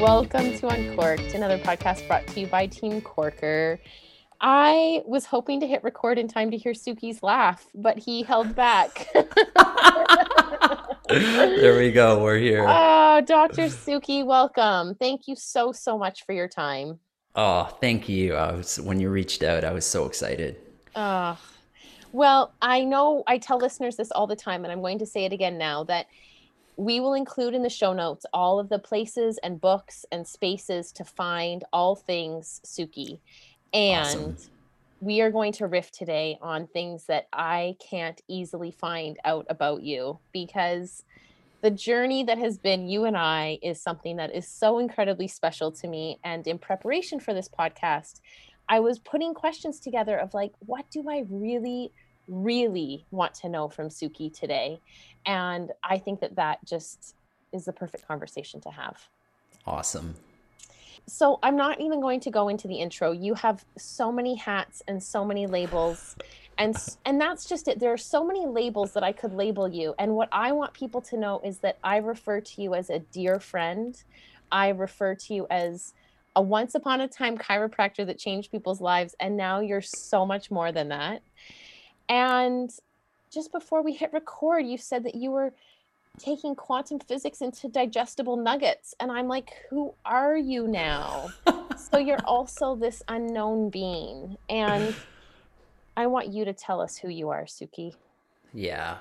Welcome to Uncorked, another podcast brought to you by Team Corker. I was hoping to hit record in time to hear Sukhi's laugh, but he held back. there we go. We're here. Oh, Dr. Sukhi, welcome. Thank you so, so much for your time. Oh, thank you. I was when you reached out, I was so excited. Uh, well, I know I tell listeners this all the time, and I'm going to say it again now that we will include in the show notes all of the places and books and spaces to find all things Sukhi. And awesome. We are going to riff today on things that I can't easily find out about you because the journey that has been you and I is something that is so incredibly special to me. And in preparation for this podcast, I was putting questions together of like, what do I really, really want to know from Sukhi today? And I think that that just is the perfect conversation to have. Awesome. So I'm not even going to go into the intro. You have so many hats and so many labels. And and that's just it. There are so many labels that I could label you. And what I want people to know is that I refer to you as a dear friend. I refer to you as a once upon a time chiropractor that changed people's lives and now you're so much more than that. And just before we hit record, you said that you were taking quantum physics into digestible nuggets. And I'm like, who are you now? so you're also this unknown being. And I want you to tell us who you are, Sukhi. Yeah.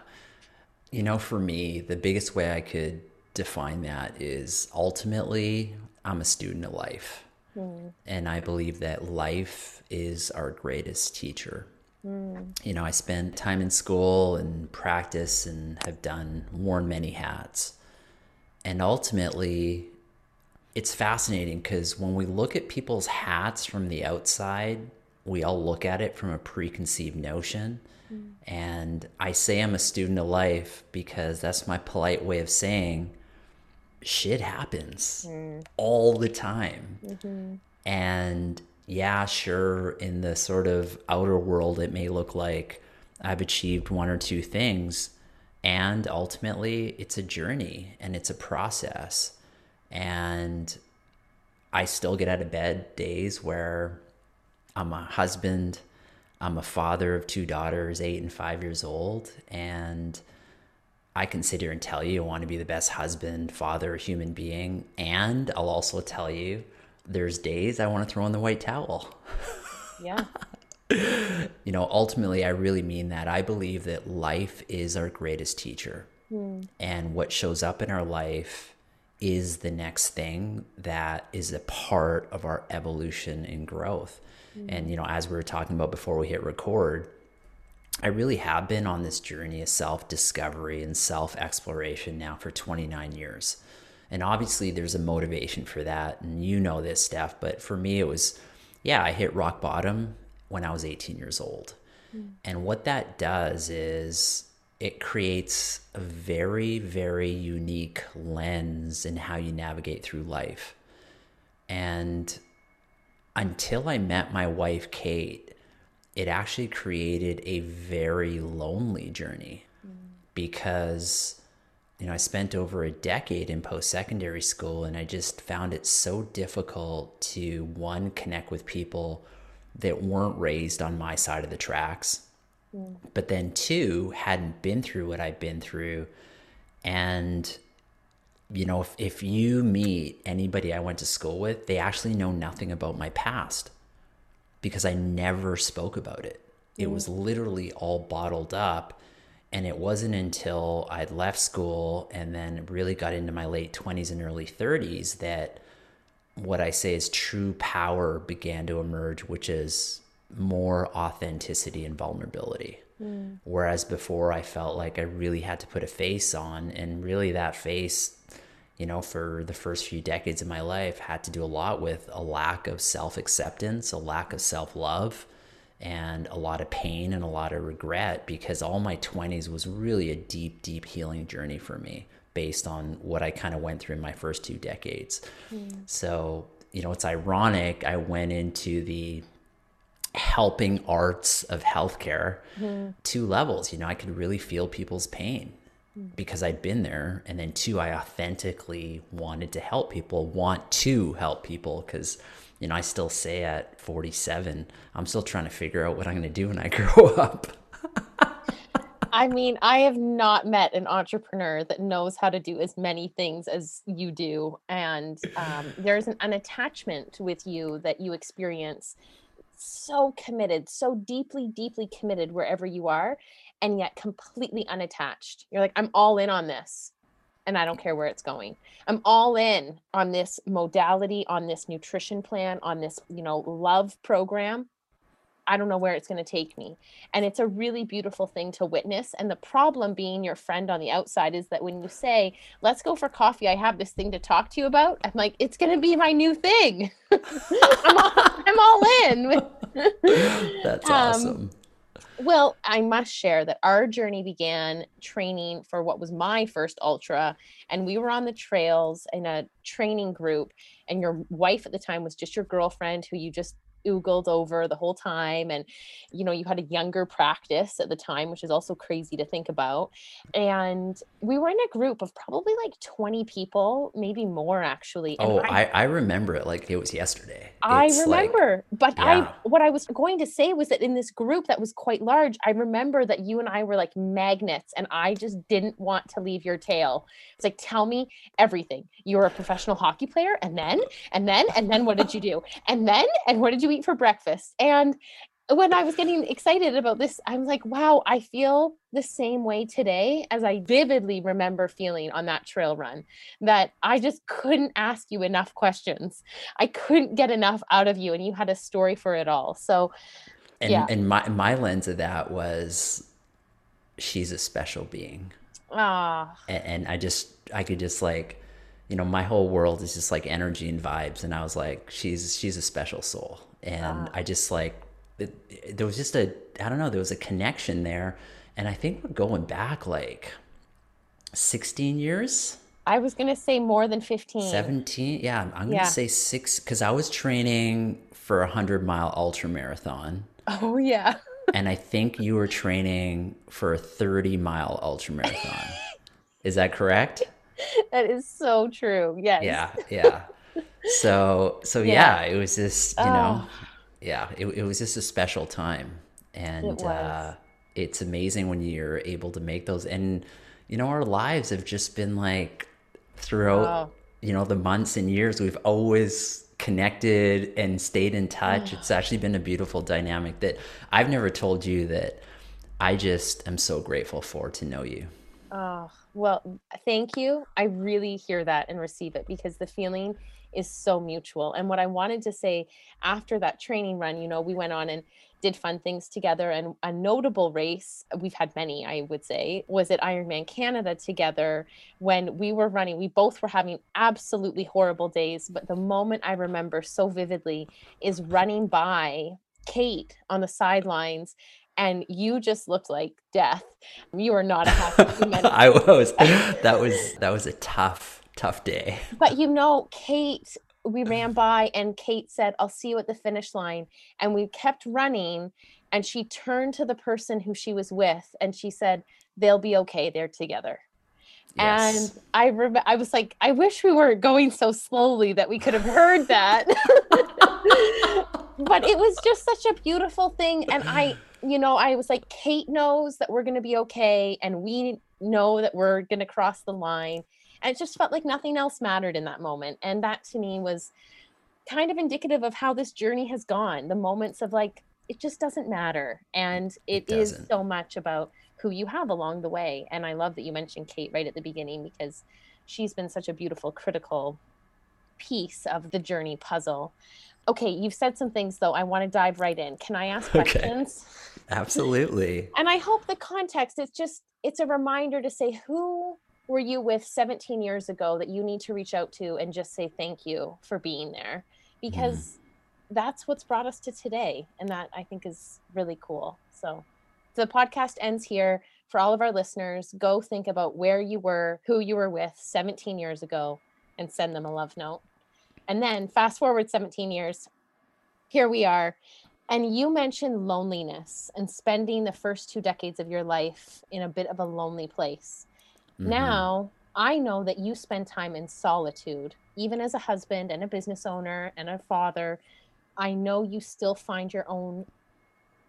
You know, for me, the biggest way I could define that is ultimately, I'm a student of life. Mm. And I believe that life is our greatest teacher. Mm. You know, I spent time in school and practice and have done, worn many hats. And ultimately, it's fascinating because when we look at people's hats from the outside, we all look at it from a preconceived notion. Mm. And I say I'm a student of life because that's my polite way of saying shit happens mm. all the time. Mm-hmm. And yeah, sure, in the sort of outer world, it may look like I've achieved one or two things. And ultimately, it's a journey and it's a process. And I still get out of bed days where I'm a husband, I'm a father of two daughters, eight and five years old. And I can sit here and tell you I want to be the best husband, father, human being. And I'll also tell you there's days I want to throw in the white towel. Yeah. you know, ultimately, I really mean that. I believe that life is our greatest teacher. Mm. And what shows up in our life is the next thing that is a part of our evolution and growth. Mm. And, you know, as we were talking about before we hit record, I really have been on this journey of self discovery and self exploration now for 29 years. And obviously, there's a motivation for that. And you know this, Steph. But for me, it was, yeah, I hit rock bottom when I was 18 years old. Mm. And what that does is it creates a very, very unique lens in how you navigate through life. And until I met my wife, Kate, it actually created a very lonely journey mm. because you know, I spent over a decade in post secondary school and I just found it so difficult to one, connect with people that weren't raised on my side of the tracks, mm. but then two, hadn't been through what I've been through. And, you know, if, if you meet anybody I went to school with, they actually know nothing about my past because I never spoke about it. Mm. It was literally all bottled up and it wasn't until I'd left school and then really got into my late 20s and early 30s that what I say is true power began to emerge, which is more authenticity and vulnerability. Mm. Whereas before, I felt like I really had to put a face on, and really that face, you know, for the first few decades of my life, had to do a lot with a lack of self acceptance, a lack of self love, and a lot of pain and a lot of regret because all my 20s was really a deep, deep healing journey for me based on what I kind of went through in my first two decades. Mm. So, you know, it's ironic. I went into the helping arts of healthcare mm. two levels. You know, I could really feel people's pain mm. because I'd been there. And then, two, I authentically wanted to help people, want to help people because, you know, I still say at 47, I'm still trying to figure out what I'm going to do when I grow up. I mean, I have not met an entrepreneur that knows how to do as many things as you do. And um, there's an, an attachment with you that you experience so committed, so deeply, deeply committed wherever you are, and yet completely unattached. You're like, I'm all in on this and I don't care where it's going. I'm all in on this modality, on this nutrition plan, on this, you know, love program. I don't know where it's going to take me. And it's a really beautiful thing to witness. And the problem being your friend on the outside is that when you say, let's go for coffee, I have this thing to talk to you about, I'm like, it's going to be my new thing. I'm, all, I'm all in. That's um, awesome. Well, I must share that our journey began training for what was my first ultra. And we were on the trails in a training group. And your wife at the time was just your girlfriend who you just oogled over the whole time and you know you had a younger practice at the time which is also crazy to think about and we were in a group of probably like 20 people maybe more actually and oh I, I, remember it like it was yesterday. I remember like, but yeah. i what i was going to say was that in this group that was quite large i remember that you and i were like magnets and i just didn't want to leave your tail. It's like tell me everything. You're a professional hockey player and then and then and then what did you do? And then and what did you eat for breakfast? And when I was getting excited about this, I'm like, wow, I feel the same way today as I vividly remember feeling on that trail run. That I just couldn't ask you enough questions. I couldn't get enough out of you, and you had a story for it all. So, and, yeah. and my my lens of that was, she's a special being. Ah. And, and I just I could just like, you know, my whole world is just like energy and vibes, and I was like, she's she's a special soul and ah. I just like it, it, there was just a I don't know there was a connection there, and I think we're going back like sixteen years. I was gonna say more than fifteen. Seventeen, yeah. I'm gonna yeah. say six because I was training for a hundred mile ultra marathon. Oh yeah. and I think you were training for a thirty mile ultra marathon. is that correct? That is so true. Yes. Yeah, yeah so so yeah. yeah. it was just you oh. know yeah it, it was just a special time and it uh, it's amazing when you're able to make those and you know our lives have just been like throughout oh. you know the months and years we've always connected and stayed in touch it's actually been a beautiful dynamic that i've never told you that i just am so grateful for to know you oh well thank you i really hear that and receive it because the feeling is so mutual. And what I wanted to say after that training run, you know, we went on and did fun things together. And a notable race, we've had many, I would say, was at Ironman Canada together when we were running. We both were having absolutely horrible days. But the moment I remember so vividly is running by Kate on the sidelines and you just looked like death. You were not a happy human. I was. That was that was a tough tough day. But you know, Kate, we ran by and Kate said, I'll see you at the finish line. And we kept running. And she turned to the person who she was with and she said, They'll be okay. They're together. Yes. And I rem- I was like, I wish we weren't going so slowly that we could have heard that. but it was just such a beautiful thing. And I, you know, I was like, Kate knows that we're going to be okay. And we know that we're going to cross the line. And it just felt like nothing else mattered in that moment. And that to me was kind of indicative of how this journey has gone. The moments of like, it just doesn't matter. And it, it is so much about who you have along the way. And I love that you mentioned Kate right at the beginning because she's been such a beautiful, critical piece of the journey puzzle. Okay, you've said some things though. I want to dive right in. Can I ask questions? Okay. Absolutely. and I hope the context is just it's a reminder to say who were you with 17 years ago that you need to reach out to and just say thank you for being there? Because mm. that's what's brought us to today. And that I think is really cool. So the podcast ends here. for all of our listeners, go think about where you were, who you were with 17 years ago, and send them a love note. And then fast forward 17 years, here we are. And you mentioned loneliness and spending the first two decades of your life in a bit of a lonely place. Mm-hmm. Now, I know that you spend time in solitude, even as a husband and a business owner and a father. I know you still find your own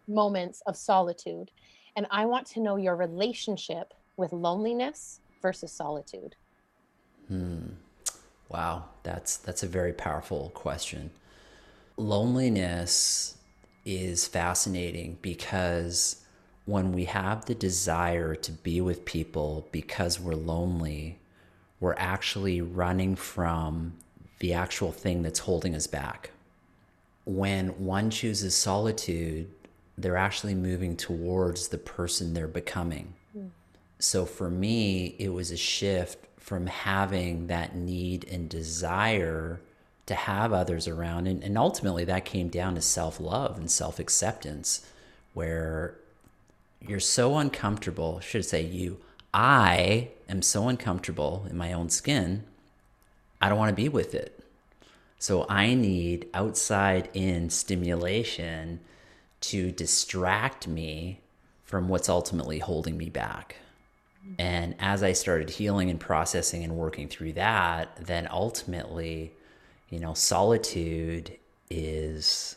moments of solitude. And I want to know your relationship with loneliness versus solitude. Hmm. Wow, that's that's a very powerful question. Loneliness is fascinating because when we have the desire to be with people because we're lonely, we're actually running from the actual thing that's holding us back. When one chooses solitude, they're actually moving towards the person they're becoming. Mm. So for me, it was a shift from having that need and desire to have others around. And, and ultimately, that came down to self love and self acceptance, where you're so uncomfortable, should say you, I am so uncomfortable in my own skin, I don't want to be with it. So I need outside in stimulation to distract me from what's ultimately holding me back. And as I started healing and processing and working through that, then ultimately, you know, solitude is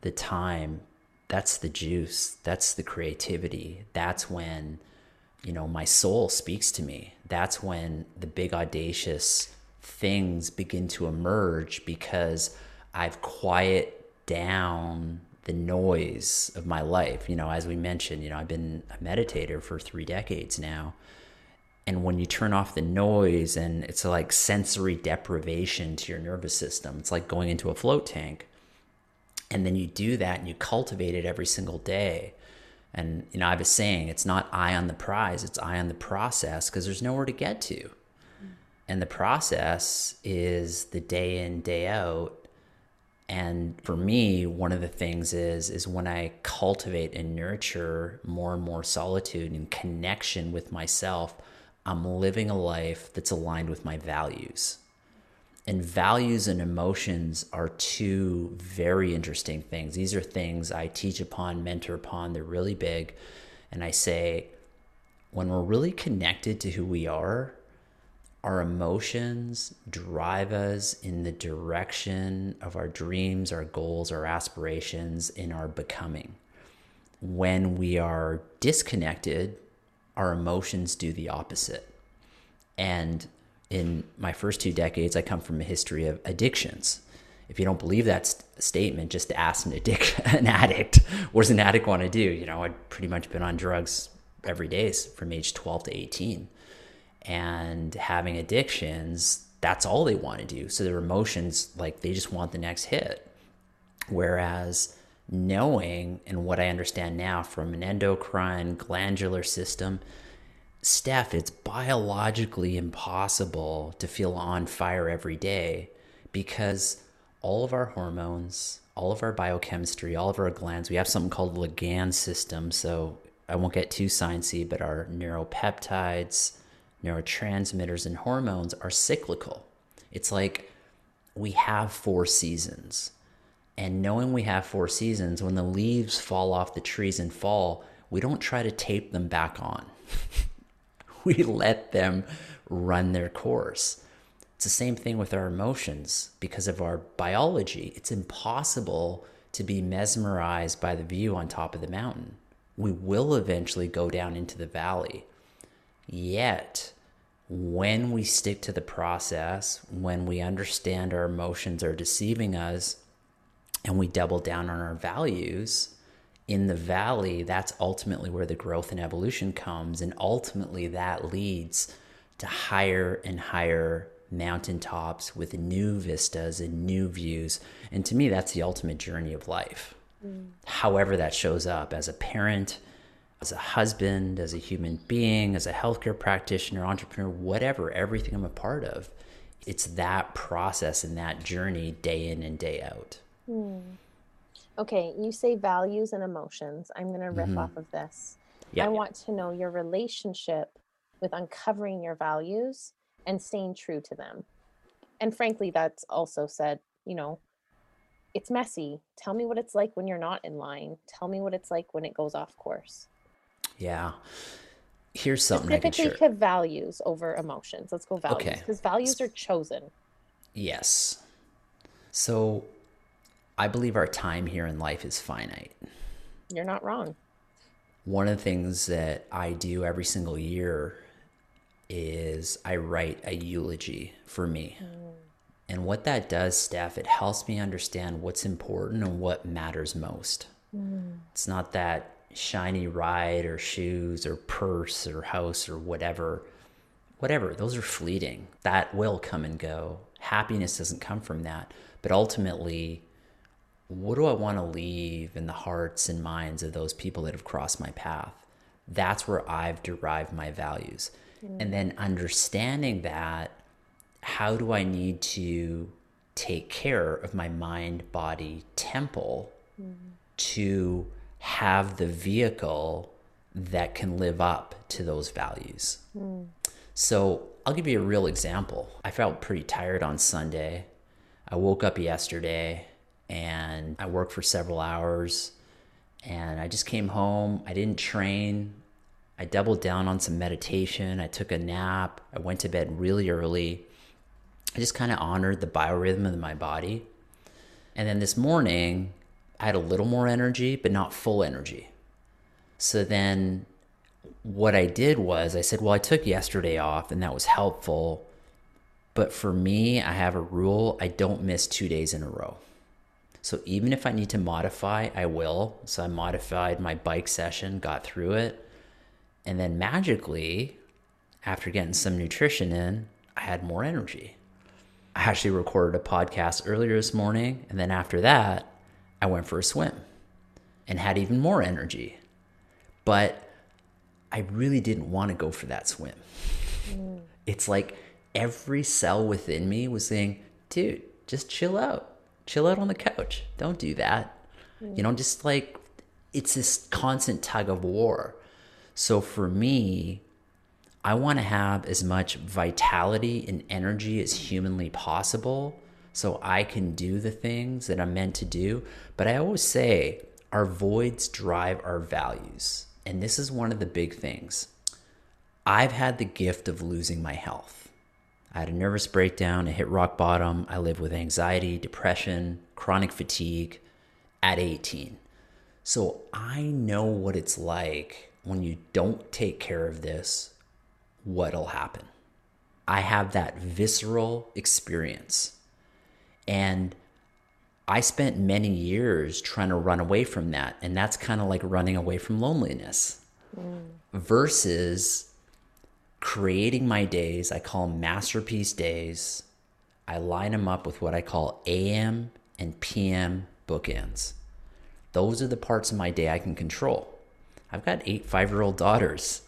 the time. That's the juice. That's the creativity. That's when, you know, my soul speaks to me. That's when the big audacious things begin to emerge because I've quiet down the noise of my life. You know, as we mentioned, you know, I've been a meditator for three decades now. And when you turn off the noise and it's like sensory deprivation to your nervous system, it's like going into a float tank. And then you do that and you cultivate it every single day. And, you know, I was saying, it's not eye on the prize, it's eye on the process because there's nowhere to get to. And the process is the day in, day out and for me, one of the things is is when I cultivate and nurture more and more solitude and connection with myself, I'm living a life that's aligned with my values. And values and emotions are two very interesting things. These are things I teach upon, mentor upon. They're really big. And I say, when we're really connected to who we are, our emotions drive us in the direction of our dreams, our goals, our aspirations, in our becoming. When we are disconnected, our emotions do the opposite. And in my first two decades, I come from a history of addictions. If you don't believe that st- statement, just ask an, addic- an addict. What does an addict want to do? You know, I'd pretty much been on drugs every day from age 12 to 18 and having addictions, that's all they want to do. So their emotions, like they just want the next hit. Whereas knowing and what I understand now from an endocrine glandular system, Steph, it's biologically impossible to feel on fire every day because all of our hormones, all of our biochemistry, all of our glands, we have something called the Langerhans system. So I won't get too sciencey, but our neuropeptides, neurotransmitters and hormones are cyclical. It's like we have four seasons. And knowing we have four seasons, when the leaves fall off the trees and fall, we don't try to tape them back on. we let them run their course. It's the same thing with our emotions because of our biology. It's impossible to be mesmerized by the view on top of the mountain. We will eventually go down into the valley. Yet, when we stick to the process, when we understand our emotions are deceiving us, and we double down on our values, in the valley, that's ultimately where the growth and evolution comes. And ultimately, that leads to higher and higher mountaintops with new vistas and new views. And to me, that's the ultimate journey of life. Mm. However, that shows up as a parent, as a husband, as a human being, as a healthcare practitioner, entrepreneur, whatever, everything I'm a part of. It's that process and that journey day in and day out. Hmm. Okay, you say values and emotions. I'm going to riff mm-hmm. off of this. I want to know your relationship with uncovering your values and staying true to them. And frankly, that's also said, you know, it's messy. Tell me what it's like when you're not in line. Tell me what it's like when it goes off course. Yeah. Here's something Specifically I can share. to values over emotions. Let's go values because okay. values are chosen. Yes. So I believe our time here in life is finite. You're not wrong. One of the things that I do every single year is I write a eulogy for me. Mm. And what that does, Steph, it helps me understand what's important and what matters most. Mm. It's not that shiny ride or shoes or purse or house or whatever. Whatever, those are fleeting. That will come and go. Happiness doesn't come from that. But ultimately, what do I want to leave in the hearts and minds of those people that have crossed my path? That's where I've derived my values. Mm. And then understanding that, how do I need to take care of my mind, body, temple mm. to have the vehicle that can live up to those values? Mm. So I'll give you a real example. I felt pretty tired on Sunday. I woke up yesterday and I worked for several hours and I just came home. I didn't train. I doubled down on some meditation. I took a nap. I went to bed really early. I just kind of honored the biorhythm of my body. And then this morning, I had a little more energy, but not full energy. So then what I did was I said, well, I took yesterday off and that was helpful. But for me, I have a rule I don't miss two days in a row. So even if I need to modify, I will. So I modified my bike session, got through it. And then magically, after getting some nutrition in, I had more energy. I actually recorded a podcast earlier this morning. And then after that, I went for a swim and had even more energy. But I really didn't want to go for that swim. Mm. It's like every cell within me was saying, dude, just chill out chill out on the couch. Don't do that. Mm. You know, just like it's this constant tug of war. So for me, I want to have as much vitality and energy as humanly possible so I can do the things that I'm meant to do. But I always say our voids drive our values. And this is one of the big things. I've had the gift of losing my health. I had a nervous breakdown, I hit rock bottom. I live with anxiety, depression, chronic fatigue at 18. So I know what it's like when you don't take care of this, what'll happen. I have that visceral experience. And I spent many years trying to run away from that. And that's kind of like running away from loneliness mm. versus creating my days. I call them masterpiece days. I line them up with what I call AM and PM bookends. Those are the parts of my day I can control. I've got eight five year old daughters.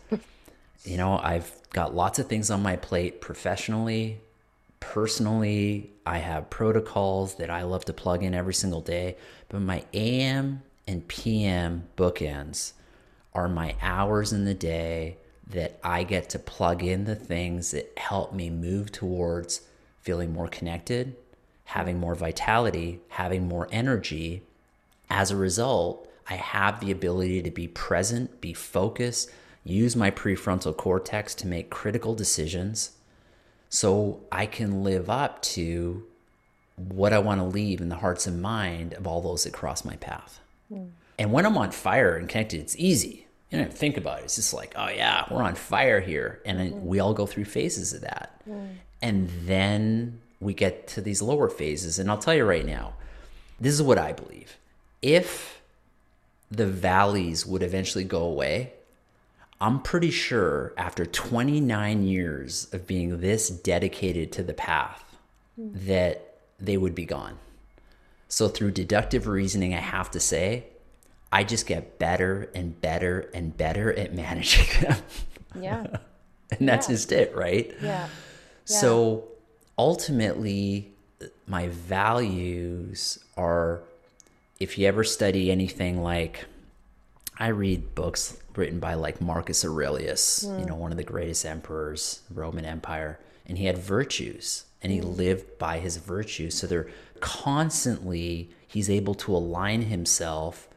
you know, I've got lots of things on my plate professionally, personally. I have protocols that I love to plug in every single day. But my AM and PM bookends are my hours in the day that I get to plug in the things that help me move towards feeling more connected, having more vitality, having more energy. As a result, I have the ability to be present, be focused, use my prefrontal cortex to make critical decisions so I can live up to what I want to leave in the hearts and mind of all those that cross my path. Mm. And when I'm on fire and connected, it's easy you don't think about it. It's just like, oh yeah, we're on fire here, and mm. we all go through phases of that, mm. and then we get to these lower phases. And I'll tell you right now, this is what I believe: if the valleys would eventually go away, I'm pretty sure after 29 years of being this dedicated to the path, mm. that they would be gone. So through deductive reasoning, I have to say I just get better and better and better at managing them. Yeah. and that's yeah. just it, right? Yeah. yeah. So ultimately, my values are if you ever study anything like I read books written by like Marcus Aurelius, mm. you know, one of the greatest emperors, Roman Empire, and he had virtues and he mm. lived by his virtues. So they're constantly he's able to align himself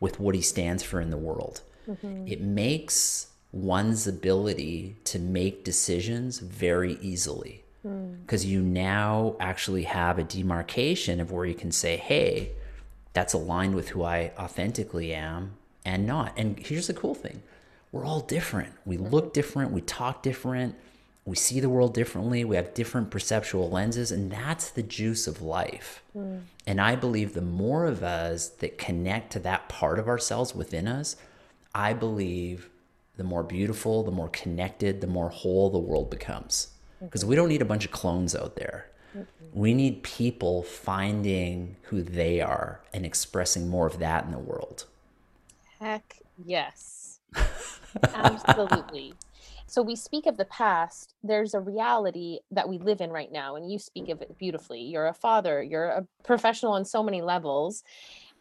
with what he stands for in the world. Mm-hmm. It makes one's ability to make decisions very easily because mm. you now actually have a demarcation of where you can say, hey, that's aligned with who I authentically am and not. And here's the cool thing we're all different. We look different, we talk different, we see the world differently, we have different perceptual lenses, and that's the juice of life. Mm. And I believe the more of us that connect to that part of ourselves within us, I believe the more beautiful, the more connected, the more whole the world becomes. Because we don't need a bunch of clones out there. We need people finding who they are and expressing more of that in the world. Heck yes. Absolutely. So we speak of the past. There's a reality that we live in right now, and you speak of it beautifully. You're a father, you're a professional on so many levels,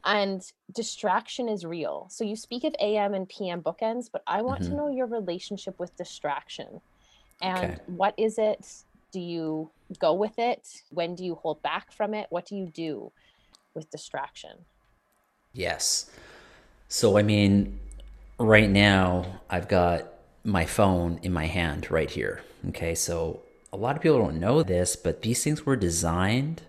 and distraction is real. So you speak of AM and PM bookends, but I want mm-hmm. to know your relationship with distraction. And okay. what is it? Do you go with it? When do you hold back from it? What do you do with distraction? Yes. So, I mean, right now I've got my phone in my hand right here. Okay. So, a lot of people don't know this, but these things were designed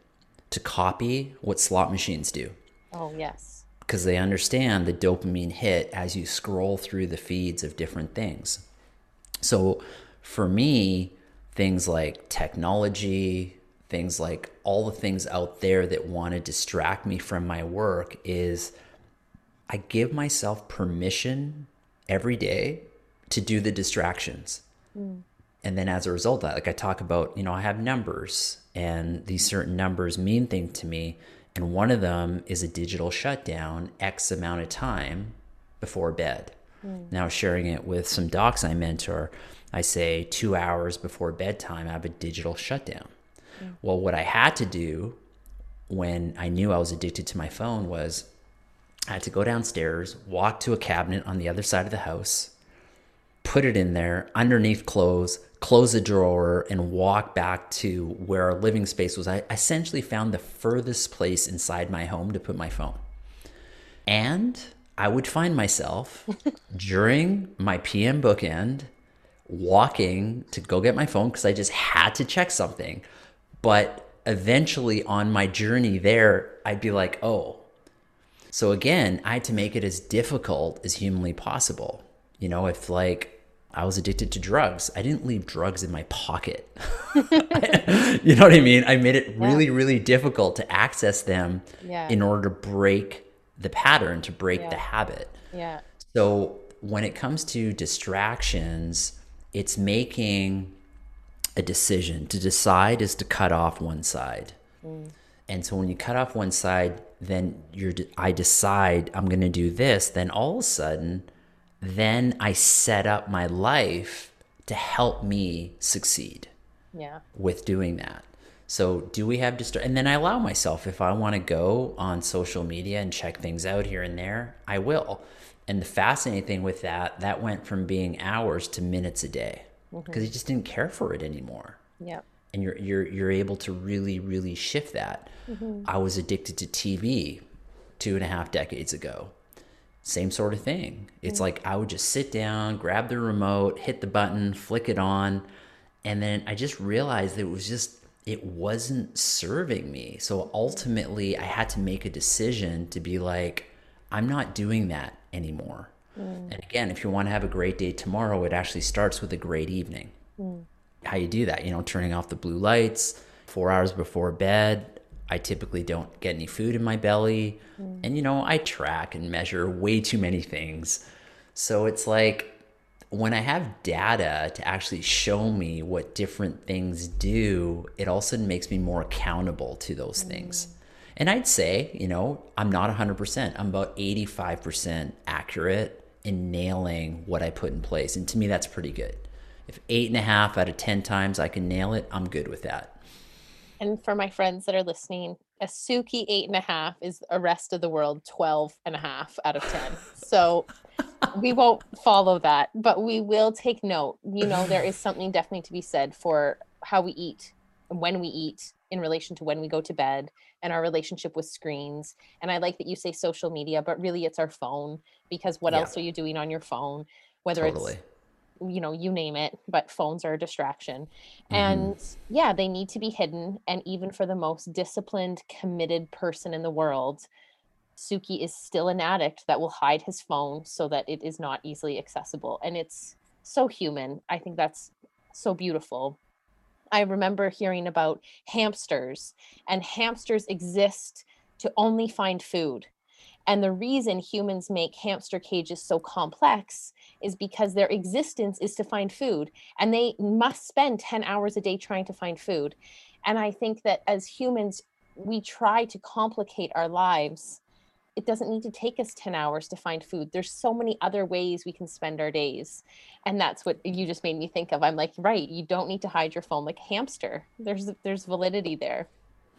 to copy what slot machines do. Oh, yes. Because they understand the dopamine hit as you scroll through the feeds of different things. So, for me, things like technology, things like all the things out there that want to distract me from my work is I give myself permission every day to do the distractions. Mm. And then as a result of that, like I talk about, you know, I have numbers and these certain numbers mean things to me. And one of them is a digital shutdown X amount of time before bed. Mm. Now, sharing it with some docs I mentor, I say two hours before bedtime, I have a digital shutdown. Mm. Well, what I had to do when I knew I was addicted to my phone was I had to go downstairs, walk to a cabinet on the other side of the house, put it in there underneath clothes, close the drawer, and walk back to where our living space was. I essentially found the furthest place inside my home to put my phone. And I would find myself during my PM bookend walking to go get my phone because I just had to check something. But eventually on my journey there, I'd be like, oh, so again, I had to make it as difficult as humanly possible. You know, if like I was addicted to drugs, I didn't leave drugs in my pocket. you know what I mean? I made it really, yeah. really difficult to access them yeah. in order to break the pattern, to break yeah. the habit. Yeah. So when it comes to distractions, it's making a decision. To decide is to cut off one side. Mm. And so when you cut off one side, then you're I decide I'm going to do this, then all of a sudden then I set up my life to help me succeed. Yeah. With doing that. So do we have dist- and then I allow myself if I want to go on social media and check things out here and there, I will. And the fascinating thing with that, that went from being hours to minutes a day because mm-hmm. he just didn't care for it anymore. Yeah and you're you're you're able to really really shift that. Mm-hmm. I was addicted to TV two and a half decades ago. Same sort of thing. It's mm-hmm. like I would just sit down, grab the remote, hit the button, flick it on, and then I just realized that it was just it wasn't serving me. So ultimately, I had to make a decision to be like, I'm not doing that anymore. Mm. And again, if you want to have a great day tomorrow, it actually starts with a great evening. Mm how you do that. You know, turning off the blue lights four hours before bed. I typically don't get any food in my belly. Mm. And, you know, I track and measure way too many things. So it's like when I have data to actually show me what different things do, it also makes me more accountable to those mm. things. And I'd say, you know, I'm not 100%, I'm about 85% accurate in nailing what I put in place. And to me, that's pretty good. If eight and a half out of 10 times I can nail it, I'm good with that. And for my friends that are listening, a Sukhi eight and a half is a rest of the world 12 and a half out of 10. So we won't follow that, but we will take note. You know, there is something definitely to be said for how we eat, when we eat in relation to when we go to bed, and our relationship with screens. And I like that you say social media, but really it's our phone because what yeah. else are you doing on your phone? Whether totally. it's you know you name it but phones are a distraction. Mm-hmm. and yeah they need to be hidden and even for the most disciplined committed person in the world sukhi is still an addict that will hide his phone so that it is not easily accessible. And it's so human. I think that's so beautiful. I remember hearing about hamsters and hamsters exist to only find food and the reason humans make hamster cages so complex is because their existence is to find food and they must spend 10 hours a day trying to find food. And I think that as humans, we try to complicate our lives. It doesn't need to take us 10 hours to find food. There's so many other ways we can spend our days. And that's what you just made me think of. I'm like, right, you don't need to hide your phone like hamster. There's there's validity there.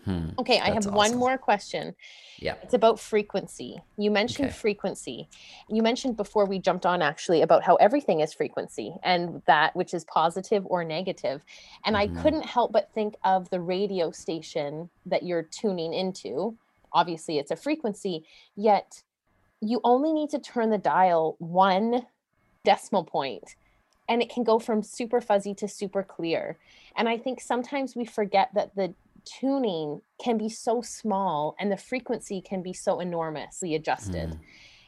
Hmm, okay, I have awesome. one more question. Yeah. It's about frequency. You mentioned okay. frequency. You mentioned before we jumped on actually about how everything is frequency and that which is positive or negative. And mm-hmm. I couldn't help but think of the radio station that you're tuning into. Obviously, it's a frequency, yet you only need to turn the dial one decimal point and it can go from super fuzzy to super clear. And I think sometimes we forget that the tuning can be so small and the frequency can be so enormously adjusted. Mm.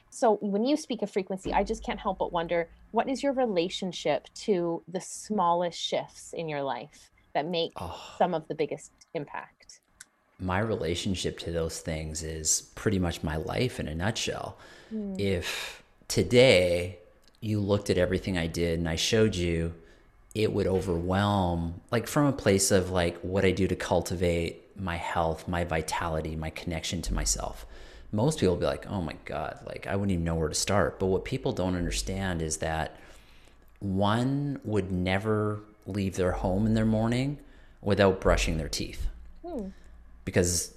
So when you speak of frequency, I just can't help but wonder what is your relationship to the smallest shifts in your life that make oh. some of the biggest impact? My relationship to those things is pretty much my life in a nutshell. Mm. If today you looked at everything I did and I showed you it would overwhelm like from a place of like what I do to cultivate my health, my vitality, my connection to myself. Most people will be like, "Oh my god, like I wouldn't even know where to start." But what people don't understand is that one would never leave their home in their morning without brushing their teeth. Hmm. Because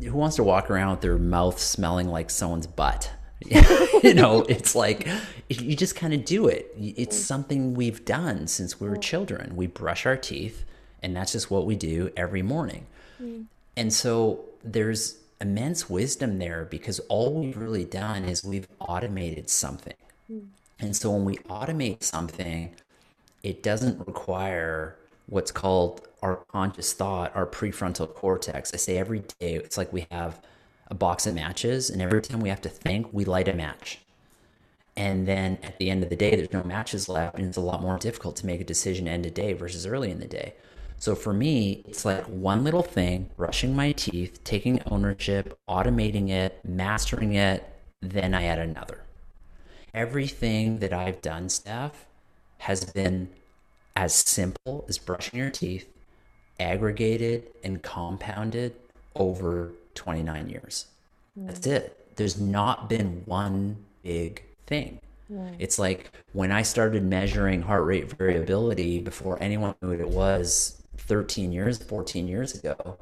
who wants to walk around with their mouth smelling like someone's butt? you know, it's like you just kind of do it. It's mm. something we've done since we were children. We brush our teeth, and that's just what we do every morning. Mm. And so there's immense wisdom there because all we've really done is we've automated something. Mm. And so when we automate something, it doesn't require what's called our conscious thought, our prefrontal cortex. I say every day, it's like we have a box of matches, and every time we have to think, we light a match. And then at the end of the day, there's no matches left, and it's a lot more difficult to make a decision end of day versus early in the day. So for me, it's like one little thing, brushing my teeth, taking ownership, automating it, mastering it, then I add another. Everything that I've done, Steph, has been as simple as brushing your teeth, aggregated and compounded over 29 years. Mm. That's it. There's not been one big thing. Mm. It's like when I started measuring heart rate variability before anyone knew what it was 13 years, 14 years ago,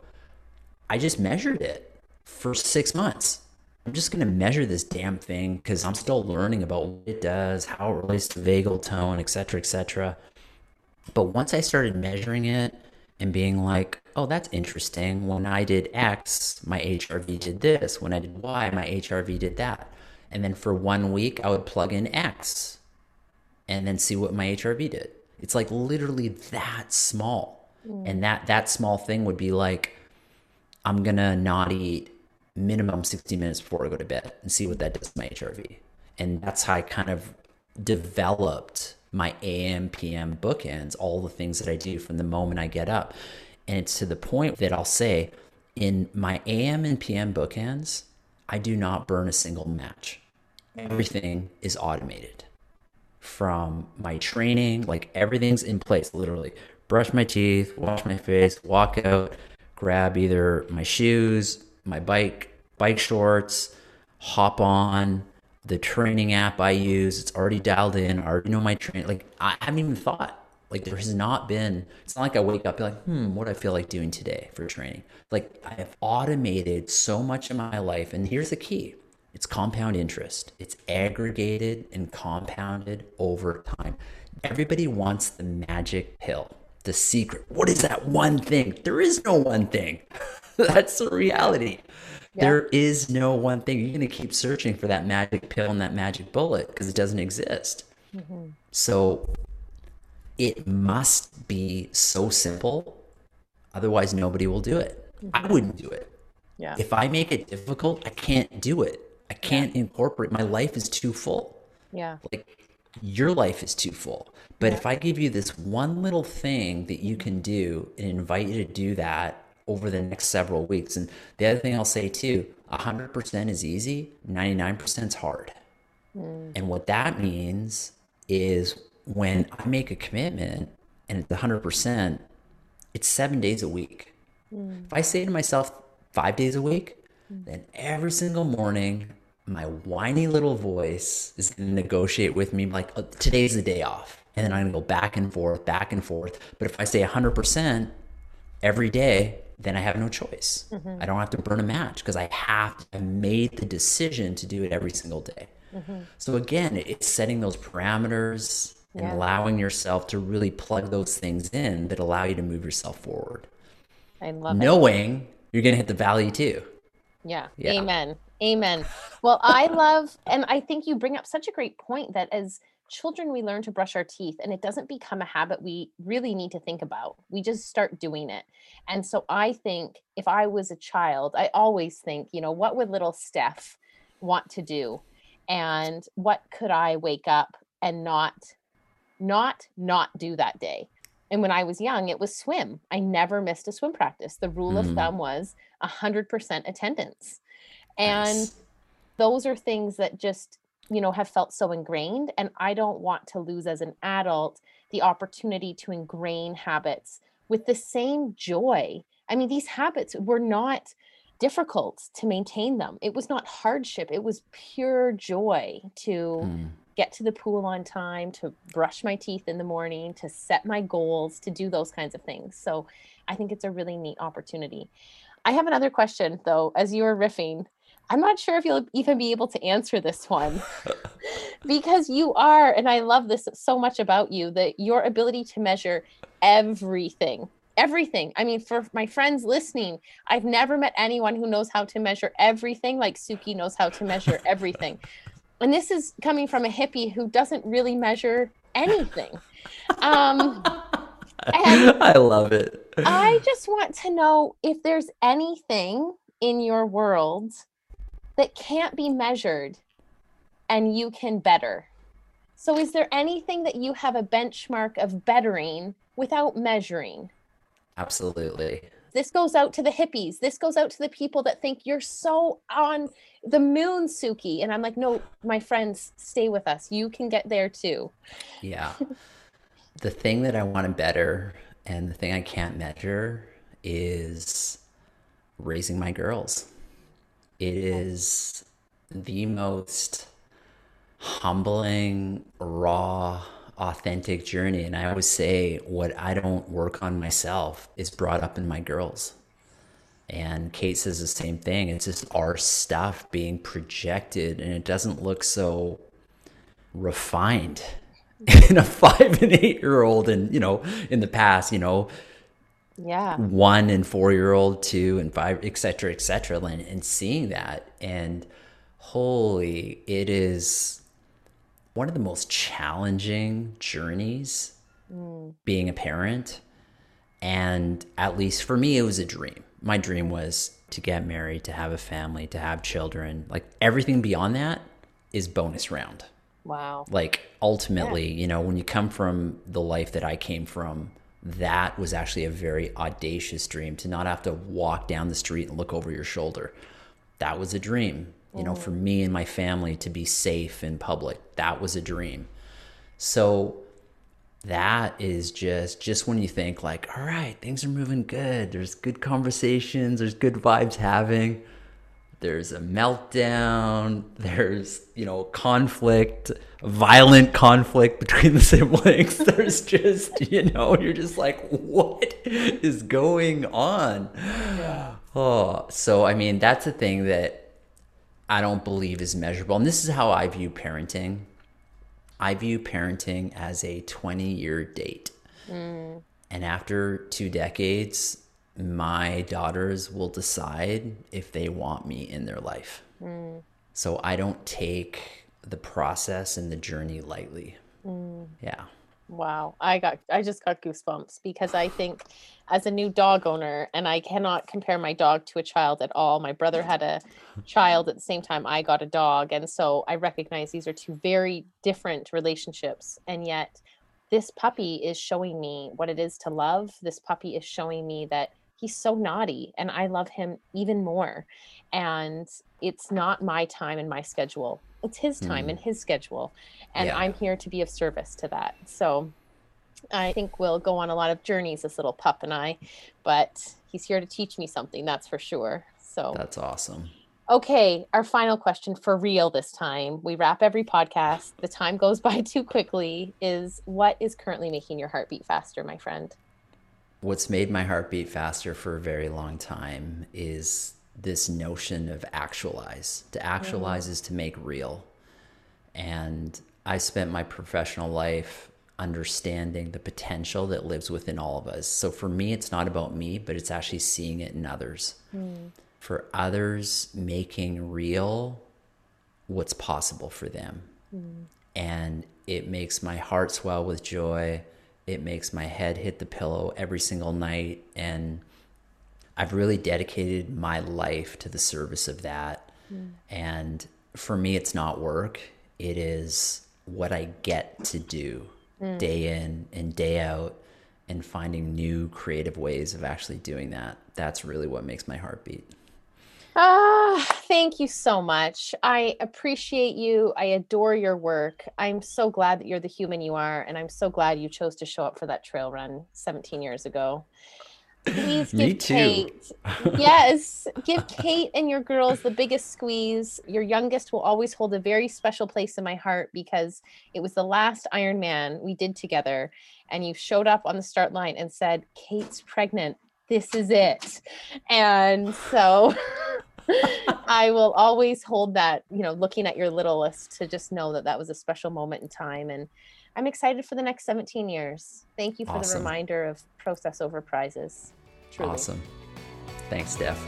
I just measured it for six months. I'm just going to measure this damn thing because I'm still learning about what it does, how it relates to vagal tone, et cetera, et cetera. But once I started measuring it and being like, oh, that's interesting. When I did X, my HRV did this. When I did Y, my HRV did that. And then for one week, I would plug in X and then see what my HRV did. It's like literally that small. Mm. And that that small thing would be like, I'm gonna not eat minimum 60 minutes before I go to bed and see what that does to my HRV. And that's how I kind of developed my AM, PM bookends, all the things that I do from the moment I get up. And it's to the point that I'll say in my AM and PM bookends, I do not burn a single match. Everything is automated from my training, like everything's in place, literally. Brush my teeth, wash my face, walk out, grab either my shoes, my bike, bike shorts, hop on the training app I use. It's already dialed in. I already know my train. Like I haven't even thought. Like there has not been, it's not like I wake up like, hmm, what do I feel like doing today for training? Like I have automated so much of my life. And here's the key it's compound interest, it's aggregated and compounded over time. Everybody wants the magic pill, the secret. What is that one thing? There is no one thing. That's the reality. Yeah. There is no one thing. You're going to keep searching for that magic pill and that magic bullet because it doesn't exist. Mm-hmm. So it must be so simple. Otherwise, nobody will do it. Mm-hmm. I wouldn't do it. Yeah. If I make it difficult, I can't do it. I can't yeah. incorporate. My life is too full. Yeah. Like your life is too full. But yeah. if I give you this one little thing that you can do and invite you to do that over the next several weeks, and the other thing I'll say too, 100% is easy, 99% is hard. Mm. And what that means is when I make a commitment and it's 100%, it's seven days a week. Mm. If I say to myself five days a week, mm. then every single morning, my whiny little voice is going to negotiate with me like, oh, today's the day off. And then I'm going to go back and forth, back and forth. But if I say 100% every day, then I have no choice. Mm-hmm. I don't have to burn a match because I have to, I made the decision to do it every single day. Mm-hmm. So again, it's setting those parameters and allowing yourself to really plug those things in that allow you to move yourself forward. I love knowing it. you're going to hit the valley too. Yeah. yeah. Amen. Amen. Well, I love, and I think you bring up such a great point that as children, we learn to brush our teeth and it doesn't become a habit we really need to think about. We just start doing it. And so I think if I was a child, I always think, you know, what would little Steph want to do? And what could I wake up and not, not, not do that day? And when I was young, it was swim. I never missed a swim practice. The rule mm. of thumb was 100% attendance. And nice. those are things that just, you know, have felt so ingrained. And I don't want to lose as an adult the opportunity to ingrain habits with the same joy. I mean, these habits were not difficult to maintain them. It was not hardship, it was pure joy to mm. get to the pool on time, to brush my teeth in the morning, to set my goals, to do those kinds of things. So I think it's a really neat opportunity. I have another question though, as you were riffing. I'm not sure if you'll even be able to answer this one because you are, and I love this so much about you that your ability to measure everything. Everything. I mean, for my friends listening, I've never met anyone who knows how to measure everything like Sukhi knows how to measure everything. and this is coming from a hippie who doesn't really measure anything. Um, I love it. I just want to know if there's anything in your world that can't be measured and you can better. So, is there anything that you have a benchmark of bettering without measuring? Absolutely. This goes out to the hippies. This goes out to the people that think you're so on the moon, Sukhi. And I'm like, no, my friends, stay with us. You can get there too. Yeah. the thing that I want to better and the thing I can't measure is raising my girls. It is the most humbling, raw, authentic journey. And I always say, what I don't work on myself is brought up in my girls. And Kate says the same thing. It's just our stuff being projected, and it doesn't look so refined in a five and eight year old. And, you know, in the past, you know, yeah. one and four year old two and five et cetera et cetera and, and seeing that and holy it is one of the most challenging journeys mm. being a parent and at least for me it was a dream. My dream was to get married to have a family to have children. Like everything beyond that is bonus round. Wow. Like ultimately yeah. you know when you come from the life that i came from that was actually a very audacious dream to not have to walk down the street and look over your shoulder. That was a dream, you know, for me and my family to be safe in public. That was a dream. So that is just just when you think like, all right, things are moving good. There's good conversations, there's good vibes having. There's a meltdown, there's, you know, conflict, violent conflict between the siblings. There's just, you know, you're just like, what is going on? Yeah. Oh, so I mean, that's a thing that I don't believe is measurable. And this is how I view parenting. I view parenting as a 20 year date. Mm. And after two decades, my daughters will decide if they want me in their life. Mm. So I don't take the process and the journey lightly. Mm. Yeah. Wow. I got I just got goosebumps because I think as a new dog owner and I cannot compare my dog to a child at all. My brother had a child at the same time I got a dog and so I recognize these are two very different relationships and yet this puppy is showing me what it is to love. This puppy is showing me that he's so naughty and I love him even more. And it's not my time and my schedule. It's his time mm. and his schedule. And yeah. I'm here to be of service to that. So I think we'll go on a lot of journeys, this little pup and I, but he's here to teach me something, that's for sure. So that's awesome. Okay, our final question for real this time. We wrap every podcast. The time goes by too quickly. Is what is currently making your heart beat faster, my friend? What's made my heart beat faster for a very long time is this notion of actualize. To actualize mm. is to make real. And I spent my professional life understanding the potential that lives within all of us. So for me, it's not about me, but it's actually seeing it in others. Mm for others making real what's possible for them. Mm. And it makes my heart swell with joy. It makes my head hit the pillow every single night. And I've really dedicated my life to the service of that. Mm. And for me, it's not work, it is what I get to do mm. day in and day out and finding new creative ways of actually doing that. That's really what makes my heart beat. Ah, thank you so much. I appreciate you. I adore your work. I'm so glad that you're the human you are, and I'm so glad you chose to show up for that trail run 17 years ago. Please give. Kate, yes, give Kate and your girls the biggest squeeze. Your youngest will always hold a very special place in my heart because it was the last Ironman we did together, and you showed up on the start line and said, "Kate's pregnant. This is it," and so. I will always hold that, you know, looking at your littlest to just know that that was a special moment in time. And I'm excited for the next 17 years. Thank you for awesome. the reminder of process over prizes. Truly. Awesome. Thanks, Steph.